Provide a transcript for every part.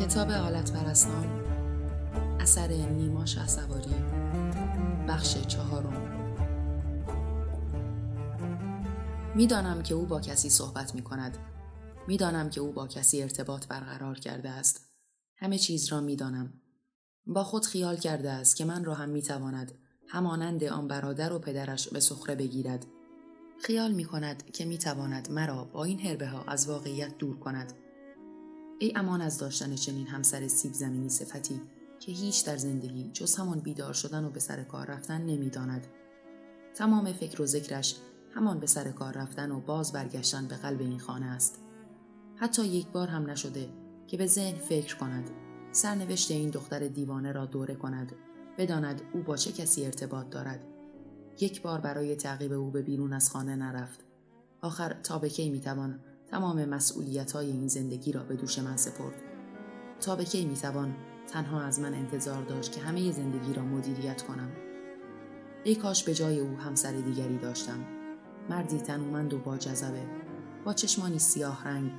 کتاب حالت پرستان اثر نیما شه سواری بخش چهارم. می‌دانم که او با کسی صحبت می کند می‌دانم که او با کسی ارتباط برقرار کرده است. همه چیز را می‌دانم. با خود خیال کرده است که من را هم می‌تواند همانند آن برادر و پدرش به سخره بگیرد. خیال می کند که می تواند مرا با این هربه ها از واقعیت دور کند. ای امان از داشتن چنین همسر سیب زمینی صفتی که هیچ در زندگی جز همان بیدار شدن و به سر کار رفتن نمی‌داند. تمام فکر و ذکرش همان به سر کار رفتن و باز برگشتن به قلب این خانه است. حتی یک بار هم نشده که به ذهن فکر کند سرنوشت این دختر دیوانه را دوره کند بداند او با چه کسی ارتباط دارد یک بار برای تعقیب او به بیرون از خانه نرفت آخر تا به کی می‌توان تمام مسئولیت های این زندگی را به دوش من سپرد. تا به کی می‌توان تنها از من انتظار داشت که همه زندگی را مدیریت کنم. ای کاش به جای او همسر دیگری داشتم. مردی تنومند و با جذبه با چشمانی سیاه رنگ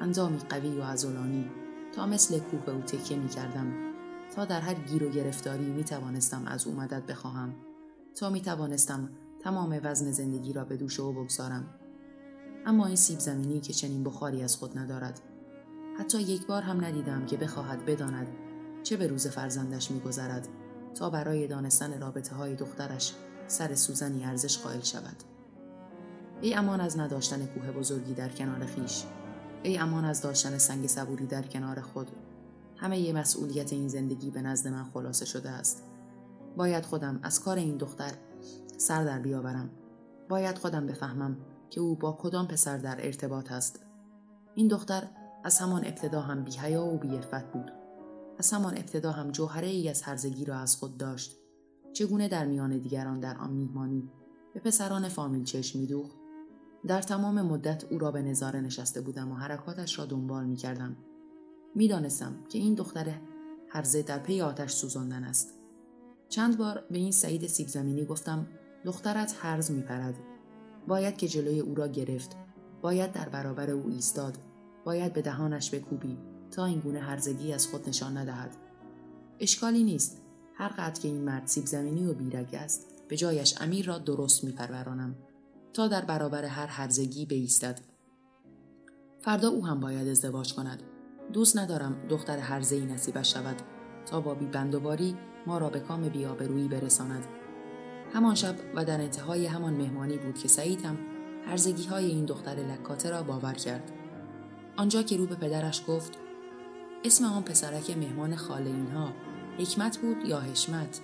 اندامی قوی و عضلانی. تا مثل کوه به او تکیه می کردم تا در هر گیر و گرفتاری می توانستم از او مدد بخواهم. تا می توانستم تمام وزن زندگی را به دوش او بگذارم. اما این سیب زمینی که چنین بخاری از خود ندارد. حتی یک بار هم ندیدم که بخواهد بداند چه به روز فرزندش میگذرد تا برای دانستن رابطه های دخترش سر سوزنی ارزش قائل شود. ای امان از نداشتن کوه بزرگی در کنار خیش ای امان از داشتن سنگ صبوری در کنار خود. همه ی مسئولیت این زندگی به نزد من خلاصه شده است. باید خودم از کار این دختر سر در بیاورم. باید خودم بفهمم که او با کدام پسر در ارتباط است این دختر از همان ابتدا هم بیهیا و بیعفت بود از همان ابتدا هم جوهره ای از هرزگی را از خود داشت چگونه در میان دیگران در آن میهمانی به پسران فامیل چشم میدوخت در تمام مدت او را به نظاره نشسته بودم و حرکاتش را دنبال می کردم. می دانستم که این دختر هرزه در پی آتش سوزاندن است. چند بار به این سعید سیب زمینی گفتم دخترت هرز می پرد. باید که جلوی او را گرفت. باید در برابر او ایستاد. باید به دهانش بکوبی تا این گونه هرزگی از خود نشان ندهد. اشکالی نیست. هر قدر که این مرد سیب زمینی و بیرگ است به جایش امیر را درست میپرورانم تا در برابر هر هرزگی بایستد فردا او هم باید ازدواج کند دوست ندارم دختر هرزه ای نصیبش شود تا با بندوباری ما را به کام بیابرویی برساند همان شب و در انتهای همان مهمانی بود که سعید هم هرزگی های این دختر لکاته را باور کرد. آنجا که رو به پدرش گفت اسم آن پسرک مهمان خاله اینها حکمت بود یا حشمت؟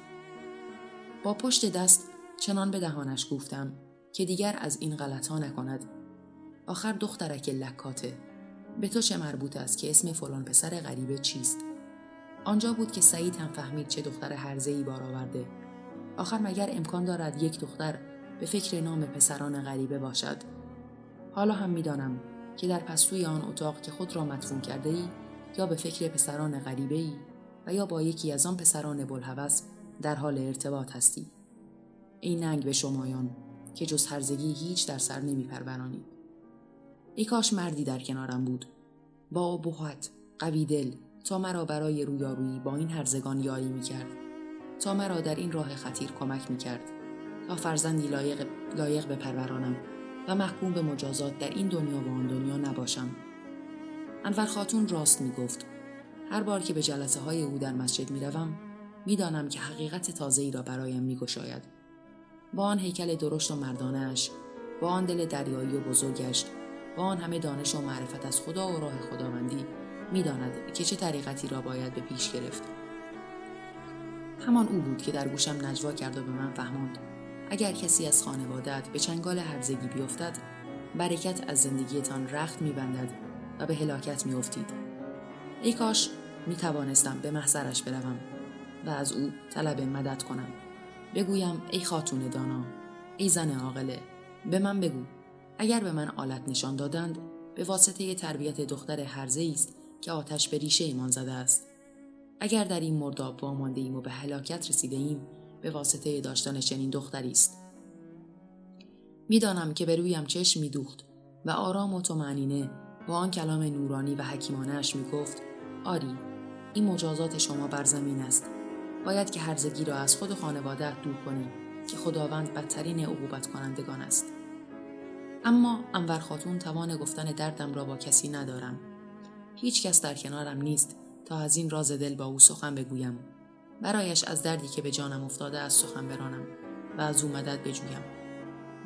با پشت دست چنان به دهانش گفتم که دیگر از این غلط ها نکند. آخر دخترک لکاته به تو چه مربوط است که اسم فلان پسر غریبه چیست؟ آنجا بود که سعید هم فهمید چه دختر هرزه ای بار آورده. آخر مگر امکان دارد یک دختر به فکر نام پسران غریبه باشد حالا هم می‌دانم که در پستوی آن اتاق که خود را مدفون کرده ای یا به فکر پسران غریبه ای و یا با یکی از آن پسران بلحوث در حال ارتباط هستی این ننگ به شمایان که جز هرزگی هیچ در سر نمی پرورانید. ای کاش مردی در کنارم بود. با ابهت، قوی دل، تا مرا برای رویارویی با این هرزگان یاری می کرد. تا مرا در این راه خطیر کمک می کرد. تا فرزندی لایق, لایق بپرورانم و محکوم به مجازات در این دنیا و آن دنیا نباشم. انور خاتون راست می گفت. هر بار که به جلسه های او در مسجد می روم می دانم که حقیقت تازه ای را برایم می گشاید. با آن هیکل درشت و مردانش با آن دل دریایی و بزرگش با آن همه دانش و معرفت از خدا و راه خداوندی می‌داند که چه طریقتی را باید به پیش گرفت همان او بود که در گوشم نجوا کرد و به من فهماند اگر کسی از خانوادت به چنگال هرزگی بیفتد برکت از زندگیتان رخت میبندد و به هلاکت میافتید. ای کاش می توانستم به محضرش بروم و از او طلب مدد کنم. بگویم ای خاتون دانا ای زن عاقله به من بگو. اگر به من آلت نشان دادند به واسطه تربیت دختر هرزه است که آتش به ریشه ایمان زده است. اگر در این مرداب وامانده ایم و به هلاکت رسیده ایم به واسطه داشتن چنین دختری است. می‌دانم که به رویم چشم میدوخت و آرام و معنینه با آن کلام نورانی و حکیمانهاش می‌گفت آری این مجازات شما بر زمین است. باید که هرزگی را از خود خانواده دور کنی که خداوند بدترین عقوبت کنندگان است. اما انور خاتون توان گفتن دردم را با کسی ندارم. هیچ کس در کنارم نیست. تا از این راز دل با او سخن بگویم. برایش از دردی که به جانم افتاده از سخن برانم و از او مدد بجویم.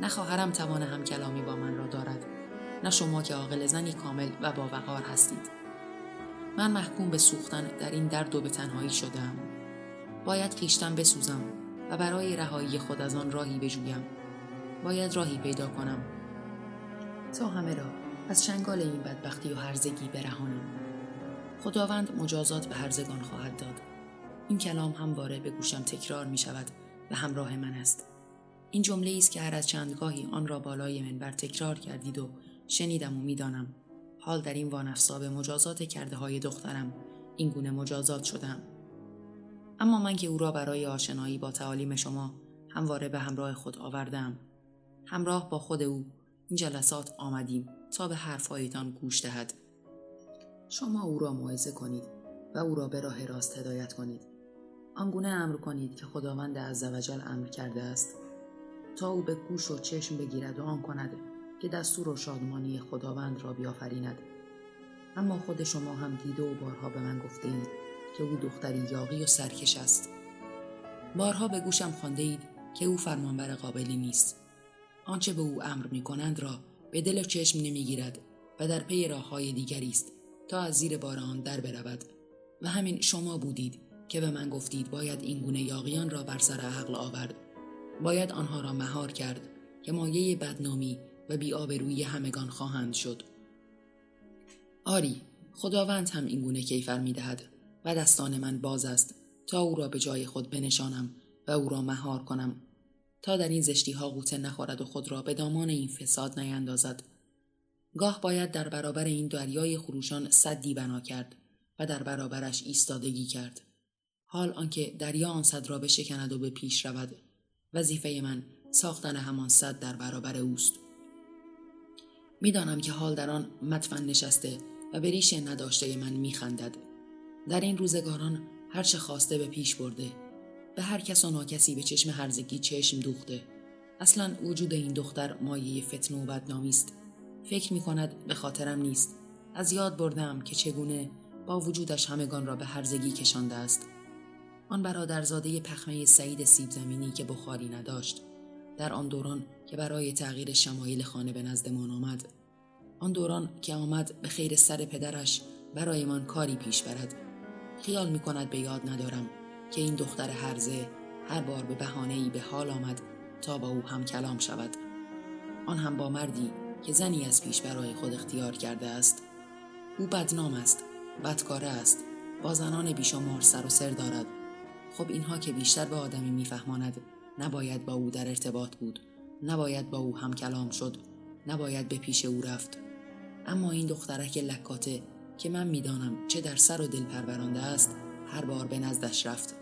نه خواهرم توان هم کلامی با من را دارد. نه شما که عاقل زنی کامل و با وقار هستید. من محکوم به سوختن در این درد و به تنهایی شدم باید خیشتن بسوزم و برای رهایی خود از آن راهی بجویم. باید راهی پیدا کنم. تا همه را از چنگال این بدبختی و هرزگی برهانم. خداوند مجازات به هرزگان خواهد داد. این کلام همواره به گوشم تکرار می شود و همراه من است. این جمله است که هر از چندگاهی آن را بالای منبر تکرار کردید و شنیدم و می‌دانم حال در این وانفسا به مجازات کرده های دخترم. این گونه مجازات شدم اما من که او را برای آشنایی با تعالیم شما همواره به همراه خود آوردم همراه با خود او این جلسات آمدیم تا به حرفهایتان گوش دهد. شما او را موعظه کنید و او را به راه راست هدایت کنید. آنگونه امر کنید که خداوند عزوجل امر کرده است. تا او به گوش و چشم بگیرد و آن کند که دستور و شادمانی خداوند را بیافریند. اما خود شما هم دیده و بارها به من گفته اید که او دختری یاقی و سرکش است. بارها به گوشم خانده اید که او فرمانبر قابلی نیست. آنچه به او امر می کنند را به دل و چشم نمی‌گیرد و در پی راه های دیگری است. تا از زیر بار آن در برود. و همین شما بودید که به من گفتید باید این گونه یاقیان را بر سر عقل آورد. باید آنها را مهار کرد که مایه بدنامی و بیآبرویی همگان خواهند شد. آری خداوند هم این گونه کیفر می دهد و دستان من باز است تا او را به جای خود بنشانم و او را مهار کنم. تا در این زشتی ها قوطه نخورد و خود را به دامان این فساد نیندازد. گاه باید در برابر این دریای خروشان صدی بنا کرد و در برابرش ایستادگی کرد. حال آنکه دریا آن صد را بشکند و به پیش رود. وظیفه من ساختن همان صد در برابر اوست. می‌دانم که حال در آن مدفن نشسته و به ریش نداشته من میخندد. در این روزگاران هرچه خواسته به پیش برده. به هر کس و ناکسی به چشم هرزگی چشم دوخته. اصلا وجود این دختر مایه فتنه و بدنامی است. فکر می کند به خاطرم نیست. از یاد بردم که چگونه با وجودش همگان را به هرزگی کشانده است. آن برادرزاده پخمه سعید سیب زمینی که بخاری نداشت در آن دوران که برای تغییر شمایل خانه به نزدمان آمد. آن دوران که آمد به خیر سر پدرش برایمان کاری پیش برد. خیال می کند به یاد ندارم که این دختر هرزه هر بار به بهانه ای به حال آمد تا با او هم کلام شود. آن هم با مردی که زنی از پیش برای خود اختیار کرده است. او بدنام است بدکاره است با زنان بیشمار سر و سر دارد. خب اینها که بیشتر به آدمی میفهماند نباید با او در ارتباط بود نباید با او هم کلام شد نباید به پیش او رفت. اما این دخترک لکاته که من می‌دانم چه در سر و دل پرورانده است هر بار به نزدش رفت.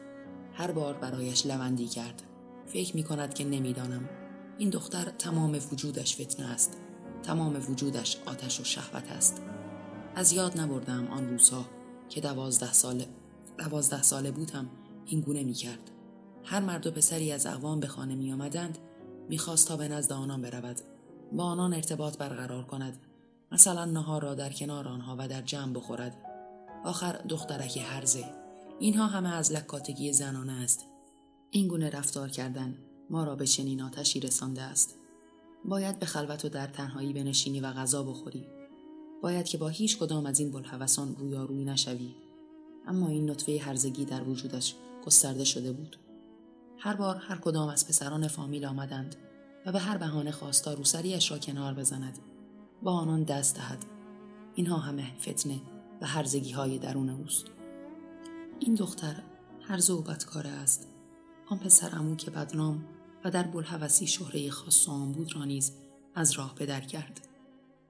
هر بار برایش لوندی کرد. فکر می کند که نمی‌دانم. این دختر تمام وجودش فتنه است. تمام وجودش آتش و شهوت است. از یاد نبردم آن روزها که دوازده ساله دوازده ساله بودم این گونه می کرد. هر مرد و پسری از اقوام به خانه می آمدند می‌خواست تا به نزد آنان برود. با آنان ارتباط برقرار کند. مثلا نهار را در کنار آنها و در جمع بخورد. آخر دخترکی هرزه. اینها همه از لکاتگی زنانه است. این گونه رفتار کردن ما را به چنین آتشی رسانده است. باید به خلوت و در تنهایی بنشینی و غذا بخوری. باید که با هیچ کدام از این بلحوثان رویارویی نشوی. اما این نطفه هرزگی در وجودش گسترده شده بود. هر بار هر کدام از پسران فامیل آمدند و به هر بهانه خواستا روسریش را کنار بزند. با آنان دست دهد. اینها همه فتنه و هرزگی های درون اوست. این دختر هر و بدکاره است. آن پسر امو که بدنام و در بلحوثی شهره خاص بود را نیز از راه بدر کرد.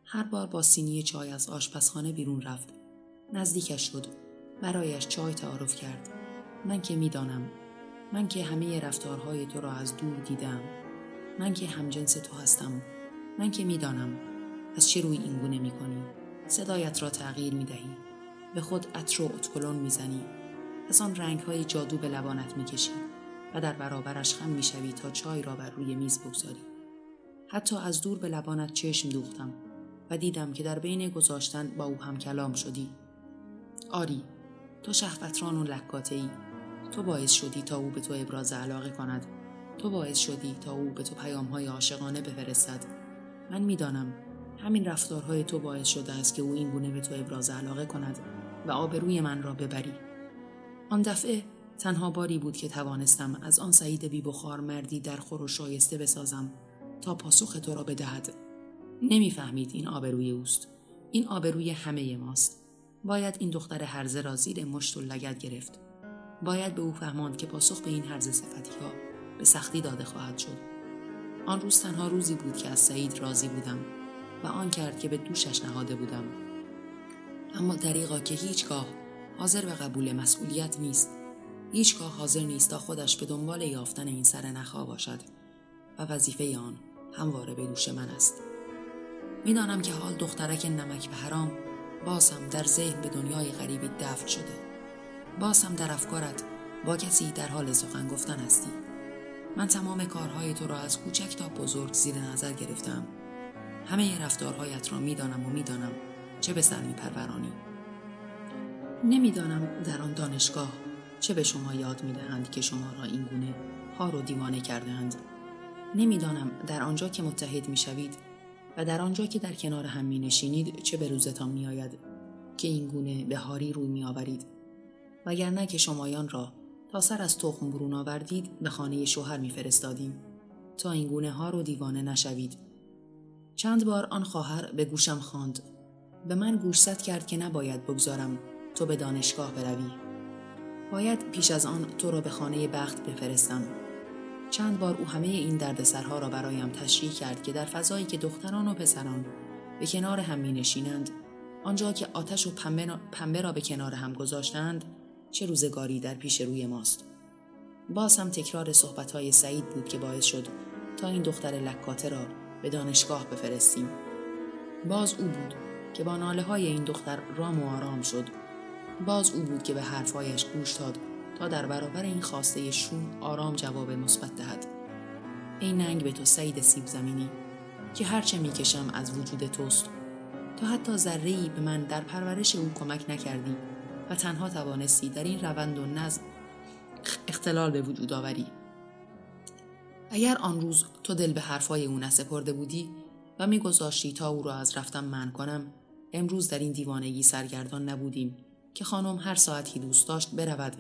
هر بار با سینی چای از آشپزخانه بیرون رفت. نزدیکش شد. برایش چای تعارف کرد. من که می‌دانم. من که همه رفتارهای تو را از دور دیدم. من که همجنس تو هستم. من که می‌دانم. از چه روی این گونه می کنی صدایت را تغییر می دهی به خود عطر و اتکلون می‌زنی. از آن رنگ های جادو به لبانت می‌کشی. و در برابرش خم می‌شوی تا چای را بر روی میز بگذاری. حتی از دور به لبانت چشم دوختم و دیدم که در بین گذاشتن با او هم کلام شدی. آری تو شهوتران و لکاته ای تو باعث شدی تا او به تو ابراز علاقه کند. تو باعث شدی تا او به تو پیام های عاشقانه بفرستد. من می‌دانم همین رفتارهای تو باعث شده است که او این گونه به تو ابراز علاقه کند و آبروی من را ببری. آن دفعه تنها باری بود که توانستم از آن سعید بی بخار مردی در خور و شایسته بسازم تا پاسخ تو را بدهد. نمی‌فهمید این آبروی اوست. این آبروی همه ماست. باید این دختر هرزه را زیر مشت و لگت گرفت. باید به او فهماند که پاسخ به این هرزه صفتی ها به سختی داده خواهد شد. آن روز تنها روزی بود که از سعید راضی بودم و آن کرد که به دوشش نهاده بودم. اما دریغا که هیچگاه حاضر به قبول مسئولیت نیست. هیچگاه حاضر نیست تا خودش به دنبال یافتن این سر نخوا باشد و وظیفه آن همواره به دوش من است. می‌دانم که حال دخترک نمک به حرام بازم در ذهن به دنیای غریبی دفن شده. بازم در افکارت با کسی در حال سخن گفتن هستی. من تمام کارهای تو را از کوچک تا بزرگ زیر نظر گرفتم. همه رفتارهایت را می‌دانم و می‌دانم چه به سر میپرورانی. نمی‌دانم در آن دانشگاه چه به شما یاد می‌دهند که شما را این گونه هار و دیوانه کردهاند؟ نمی‌دانم در آنجا که متحد می‌شوید و در آنجا که در کنار هم می نشینید چه به روزتان می آید که این گونه به هاری روی می آورید وگرنه که شمایان را تا سر از تخم برون آوردید به خانه شوهر میفرستادیم تا این گونه ها رو دیوانه نشوید. چند بار آن خواهر به گوشم خواند. به من گوشزد کرد که نباید بگذارم تو به دانشگاه بروی. باید پیش از آن تو را به خانه بخت بفرستم. چند بار او همه این دردسرها را برایم تشریح کرد که در فضایی که دختران و پسران به کنار هم می نشینند آنجا که آتش و پنبه را به کنار هم گذاشتند چه روزگاری در پیش روی ماست. باز هم تکرار صحبتهای سعید بود که باعث شد تا این دختر لکاته را به دانشگاه بفرستیم. باز او بود که با ناله های این دختر رام و آرام شد. باز او بود که به حرفهایش گوش داد تا در برابر این خواسته شوم آرام جواب مثبت دهد. ای ننگ به تو سعید سیب زمینی که هرچه می‌کشم از وجود توست. تو حتی ذره به من در پرورش او کمک نکردی و تنها توانستی در این روند و نظم اختلال به وجود آوری. اگر آن روز تو دل به حرفای او نسپرده بودی و میگذاشتی تا او را از رفتن من کنم امروز در این دیوانگی سرگردان نبودیم. که خانم هر ساعتی دوست داشت برود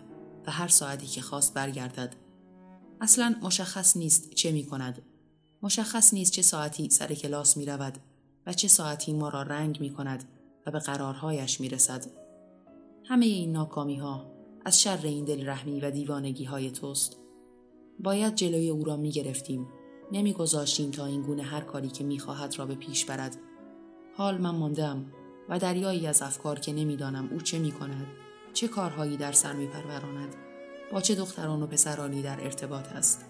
و هر ساعتی که خواست برگردد. اصلا مشخص نیست چه می کند. مشخص نیست چه ساعتی سر کلاس می رود و چه ساعتی ما را رنگ می کند و به قرارهایش می رسد. همه این ناکامی ها از شر این دل رحمی و دیوانگی های توست. باید جلوی او را می گرفتیم. نمی گذاشتیم تا این گونه هر کاری که می خواهد را به پیش برد. حال من ماندم و دریایی از افکار که نمی‌دانم او چه می کند چه کارهایی در سر می پروراند با چه دختران و پسرانی در ارتباط است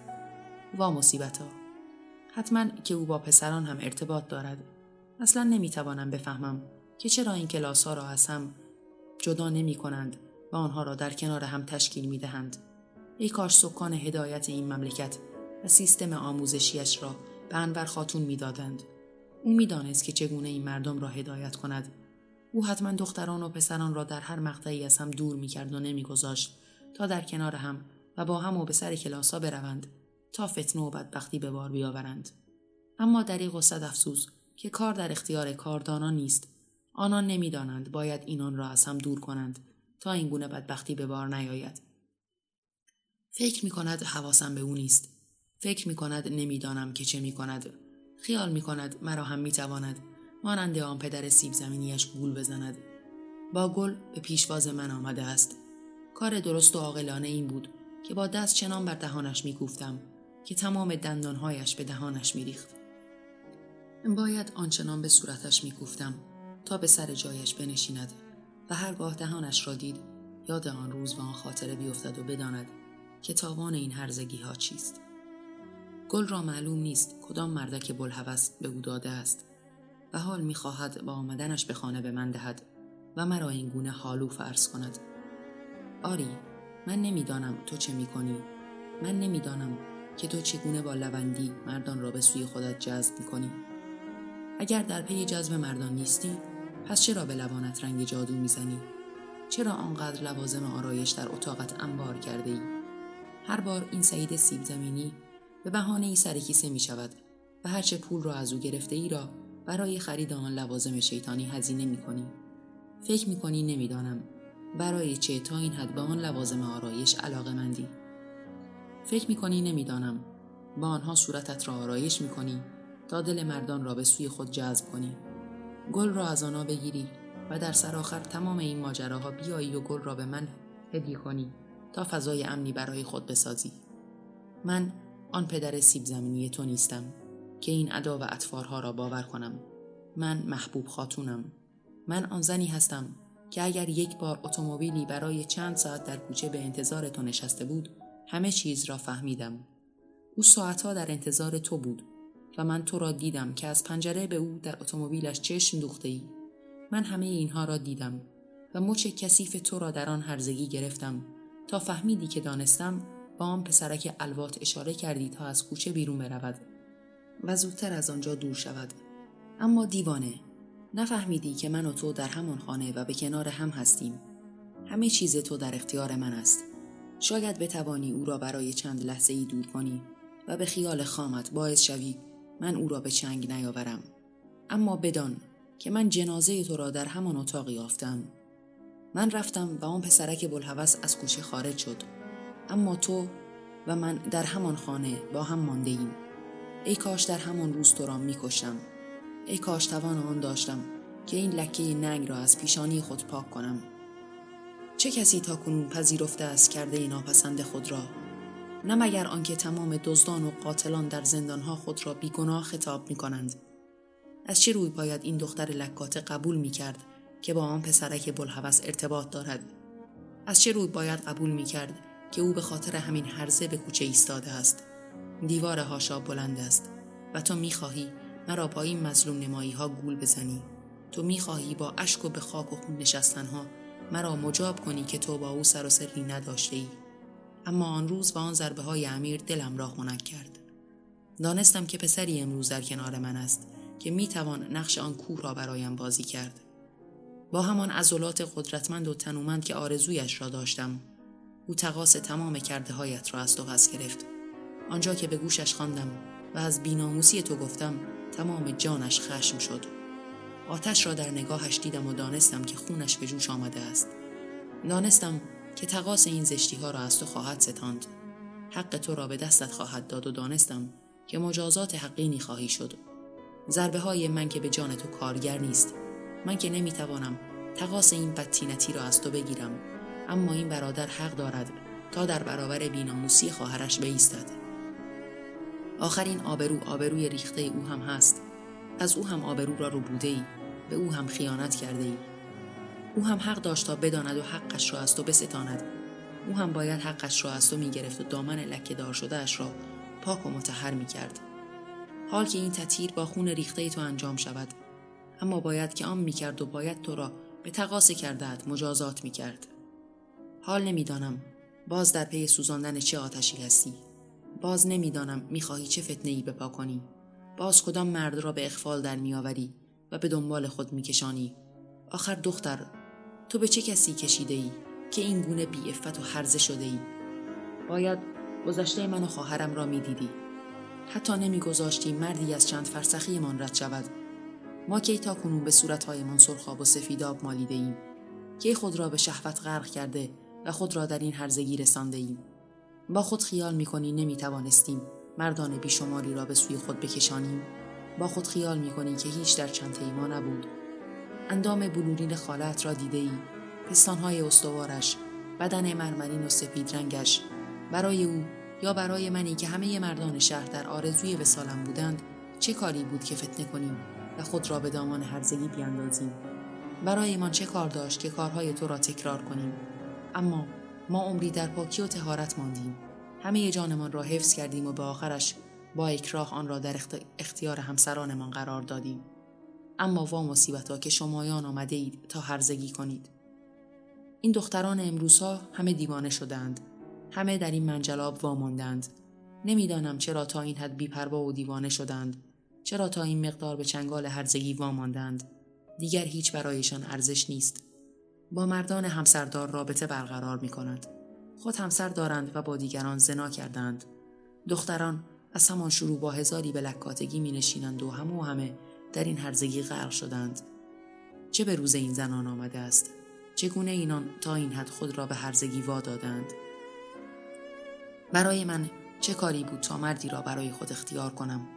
وا مصیبت ها حتما که او با پسران هم ارتباط دارد اصلا نمی‌توانم بفهمم که چرا این کلاس ها را از هم جدا نمی کنند و آنها را در کنار هم تشکیل می دهند. ای کاش سکان هدایت این مملکت و سیستم آموزشیش را به انور خاتون می دادند. او می‌دانست که چگونه این مردم را هدایت کند او حتما دختران و پسران را در هر مقطعی از هم دور می‌کرد و نمیگذاشت تا در کنار هم و با هم و به سر کلاسا بروند تا فتنه و بدبختی به بار بیاورند. اما دریغ و صد افسوس که کار در اختیار کاردانان نیست. آنان نمی‌دانند باید اینان را از هم دور کنند تا این گونه بدبختی به بار نیاید. فکر می کند حواسم به او نیست. فکر می کند نمی‌دانم که چه می کند خیال می کند مرا هم می تواند مانند آن پدر سیب زمینیش گول بزند. با گل به پیشواز من آمده است. کار درست و عاقلانه این بود که با دست چنان بر دهانش می‌گفتم که تمام دندانهایش به دهانش میریخت. باید آنچنان به صورتش می‌گفتم تا به سر جایش بنشیند و هرگاه دهانش را دید یاد آن روز و آن خاطره بیفتد و بداند که تاوان این هرزگی ها چیست. گل را معلوم نیست کدام مردک بلحوث به او داده است. و حال می‌خواهد با آمدنش به خانه به من دهد و مرا این گونه حالو فرض کند. آری من نمی‌دانم تو چه می‌کنی. من نمی‌دانم که تو چگونه با لبندی مردان را به سوی خودت جذب می‌کنی. اگر در پی جذب مردان نیستی پس چرا به لبانت رنگ جادو می‌زنی؟ چرا آنقدر لوازم آرایش در اتاقت انبار کرده ای؟ هر بار این سعید سیب زمینی به بهانه ای سر کیسه می شود و هرچه پول را از او گرفته ای را برای خرید آن لوازم شیطانی هزینه می کنی. فکر می کنی نمی‌دانم برای چه تا این حد به آن لوازم آرایش علاقه مندی. فکر می کنی نمی‌دانم با آنها صورتت را آرایش می کنی تا دل مردان را به سوی خود جذب کنی. گل را از آنها بگیری و در سرآخر تمام این ماجراها بیایی و گل را به من هدیه کنی تا فضای امنی برای خود بسازی. من آن پدر سیب زمینی تو نیستم که این ادا و اطفارها را باور کنم. من محبوب خاتونم. من آن زنی هستم که اگر یک بار اتومبیلی برای چند ساعت در کوچه به انتظار تو نشسته بود همه چیز را فهمیدم. او ساعتها در انتظار تو بود و من تو را دیدم که از پنجره به او در اتومبیلش چشم دوخته ای. من همه اینها را دیدم و مچ کثیف تو را در آن هرزگی گرفتم تا فهمیدی که دانستم با آن پسرک الوات اشاره کردی تا از کوچه بیرون برود و زودتر از آنجا دور شود. اما دیوانه نفهمیدی که من و تو در همان خانه و به کنار هم هستیم. همه چیز تو در اختیار من است. شاید بتوانی او را برای چند لحظه ای دور کنی و به خیال خامت باعث شوی من او را به چنگ نیاورم. اما بدان که من جنازه تو را در همان اتاق یافتم. من رفتم و آن پسرک بلحوث از کوچه خارج شد. اما تو و من در همان خانه با هم مانده ایم. ای کاش در همان روز تو را می‌کشم ای کاش توان آن داشتم که این لکه ننگ را از پیشانی خود پاک کنم چه کسی تا کنون پذیرفته است کرده ناپسند خود را نه مگر آنکه تمام دزدان و قاتلان در زندانها خود را بیگناه خطاب می کنند. از چه روی باید این دختر لکاته قبول می کرد که با آن پسرک بلحوث ارتباط دارد؟ از چه روی باید قبول می کرد که او به خاطر همین هرزه به کوچه ایستاده است؟ دیوار هاشا بلند است و تو می خواهی مرا با این مظلوم نمایی ها گول بزنی. تو می خواهی با اشک و به خاک و خون نشستن ها مرا مجاب کنی که تو با او سر و سری نداشته ای. اما آن روز و آن ضربه های امیر دلم را خنک کرد. دانستم که پسری امروز در کنار من است که می توان نقش آن کوه را برایم بازی کرد. با همان عضلات قدرتمند و تنومند که آرزویش را داشتم او تقاس تمام کرده هایت را از تو پس گرفت آنجا که به گوشش خواندم و از بیناموسی تو گفتم تمام جانش خشم شد. آتش را در نگاهش دیدم و دانستم که خونش به جوش آمده است. دانستم که تقاس این زشتی ها را از تو خواهد ستاند. حق تو را به دستت خواهد داد و دانستم که مجازات حقینی خواهی شد. ضربه های من که به جان تو کارگر نیست. من که نمی‌توانم تقاس این بدتینتی را از تو بگیرم. اما این برادر حق دارد تا در برابر بیناموسی خواهرش بایستد آخرین آبرو آبروی ریخته او هم هست. از او هم آبرو را رو بوده ای به او هم خیانت کرده ای او هم حق داشت تا بداند و حقش را از تو بستاند. او هم باید حقش را از تو می‌گرفت و دامن لکه دار شده اش را پاک و متحر می‌کرد. حال که این تطهیر با خون ریخته تو انجام شود. اما باید که آن می‌کرد و باید تو را به تقاس کردهت مجازات می‌کرد. حال نمی‌دانم. باز در پی سوزاندن چه آتشی هستی؟ باز نمی‌دانم می‌خواهی چه فتنه ای بپا کنی. باز کدام مرد را به اخفال در میآوری و به دنبال خود میکشانی؟ آخر دختر تو به چه کسی کشیده ای که این گونه بی افت و حرزه شده ای باید گذشته من و خواهرم را می‌دیدی. حتی نمیگذاشتی مردی از چند فرسخی من رد شود. ما کی تا کنون به صورتهایمان سرخاب و سفیداب مالیده ایم کی خود را به شهوت غرق کرده و خود را در این هرزگی رسانده ایم با خود خیال می‌کنی نمی‌توانستیم مردان بیشماری را به سوی خود بکشانیم؟ با خود خیال می‌کنی که هیچ در چند ما نبود. اندام بلورین خالت را دیده ای پستانهای استوارش بدن مرمرین و سپید رنگش. برای او یا برای منی که همه مردان شهر در آرزوی وسالم بودند چه کاری بود که فتنه کنیم و خود را به دامان هرزگی بیاندازیم؟ برایمان چه کار داشت که کارهای تو را تکرار کنیم؟ اما ما عمری در پاکی و تهارت ماندیم. همه جانمان را حفظ کردیم و به آخرش با اکراه آن را در اختیار همسرانمان قرار دادیم. اما وا مصیبتا که شمایان آمده اید تا هرزگی کنید. این دختران امروزها همه دیوانه شدند. همه در این منجلاب واماندند نمی‌دانم چرا تا این حد بیپروا و دیوانه شدند. چرا تا این مقدار به چنگال هرزگی واماندند دیگر هیچ برایشان ارزش نیست. با مردان همسردار رابطه برقرار می کند. خود همسر دارند و با دیگران زنا کردند. دختران از همان شروع با هزاری به لکاتگی می نشینند و همه همه در این هرزگی غرق شدند. چه به روز این زنان آمده است؟ چگونه اینان تا این حد خود را به هرزگی وا دادند؟ برای من چه کاری بود تا مردی را برای خود اختیار کنم؟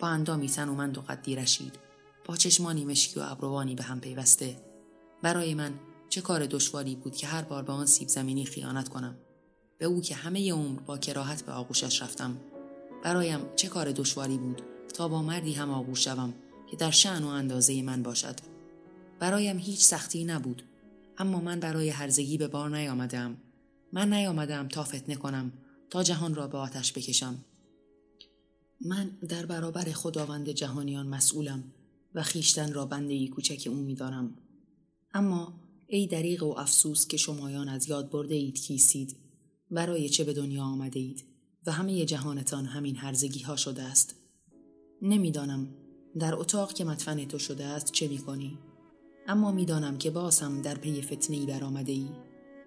با اندامی تنومند و قدی رشید با چشمانی مشکی و ابروانی به هم پیوسته برای من چه کار دشواری بود که هر بار به آن سیب زمینی خیانت کنم؟ به او که همه عمر با کراهت به آغوشش رفتم. برایم چه کار دشواری بود تا با مردی هم آغوش شوم که در شعن و اندازه من باشد؟ برایم هیچ سختی نبود اما من برای هرزگی به بار نیامدم. من نیامدم تا فتنه کنم تا جهان را به آتش بکشم. من در برابر خداوند جهانیان مسئولم و خیشتن را بنده ای کوچک او می‌دانم. اما ای دریغ و افسوس که شمایان از یاد برده اید کیسید برای چه به دنیا آمده اید؟ و همه جهانتان همین هرزگی ها شده است. نمی‌دانم در اتاق که مدفن تو شده است چه می کنی؟ اما می‌دانم که باسم در پی فتنه ای برآمده ای.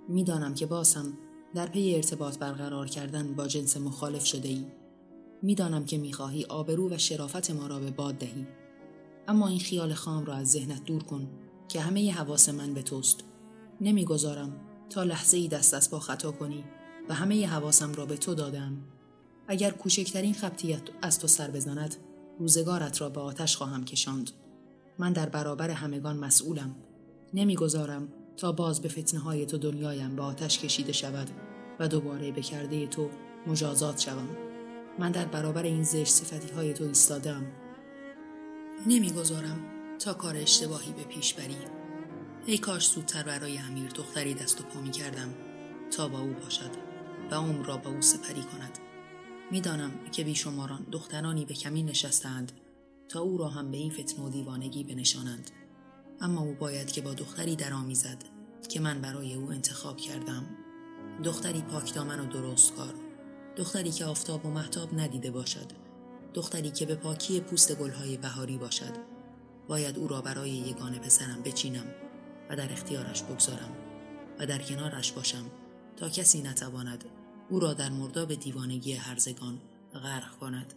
می‌دانم که باسم در پی ارتباط برقرار کردن با جنس مخالف شده ای. می‌دانم که می‌خواهی آبرو و شرافت ما را به باد دهی. اما این خیال خام را از ذهنت دور کن. که همه ی حواس من به توست. نمی‌گذارم تا لحظه ای دست از پا خطا کنی و همه ی حواسم را به تو دادم. اگر کوچکترین خبتیت از تو سر بزند روزگارت را به آتش خواهم کشاند. من در برابر همگان مسئولم. نمی‌گذارم تا باز به فتنه های تو دنیایم به آتش کشیده شود و دوباره به کرده تو مجازات شوم. من در برابر این زشت صفتی های تو ایستادم نمی‌گذارم تا کار اشتباهی به پیش بری ای کاش زودتر برای امیر دختری دست و پا می کردم تا با او باشد و عمر را با او سپری کند. می‌دانم که بیشماران دخترانی به کمی نشستند تا او را هم به این فتن و دیوانگی بنشانند. اما او باید که با دختری درآمیزد که من برای او انتخاب کردم. دختری پاکدامن و درست کار. دختری که آفتاب و محتاب ندیده باشد. دختری که به پاکی پوست گلهای بهاری باشد. باید او را برای یگانه پسرم بچینم و در اختیارش بگذارم و در کنارش باشم تا کسی نتواند او را در مرداب دیوانگی هرزگان غرق کند.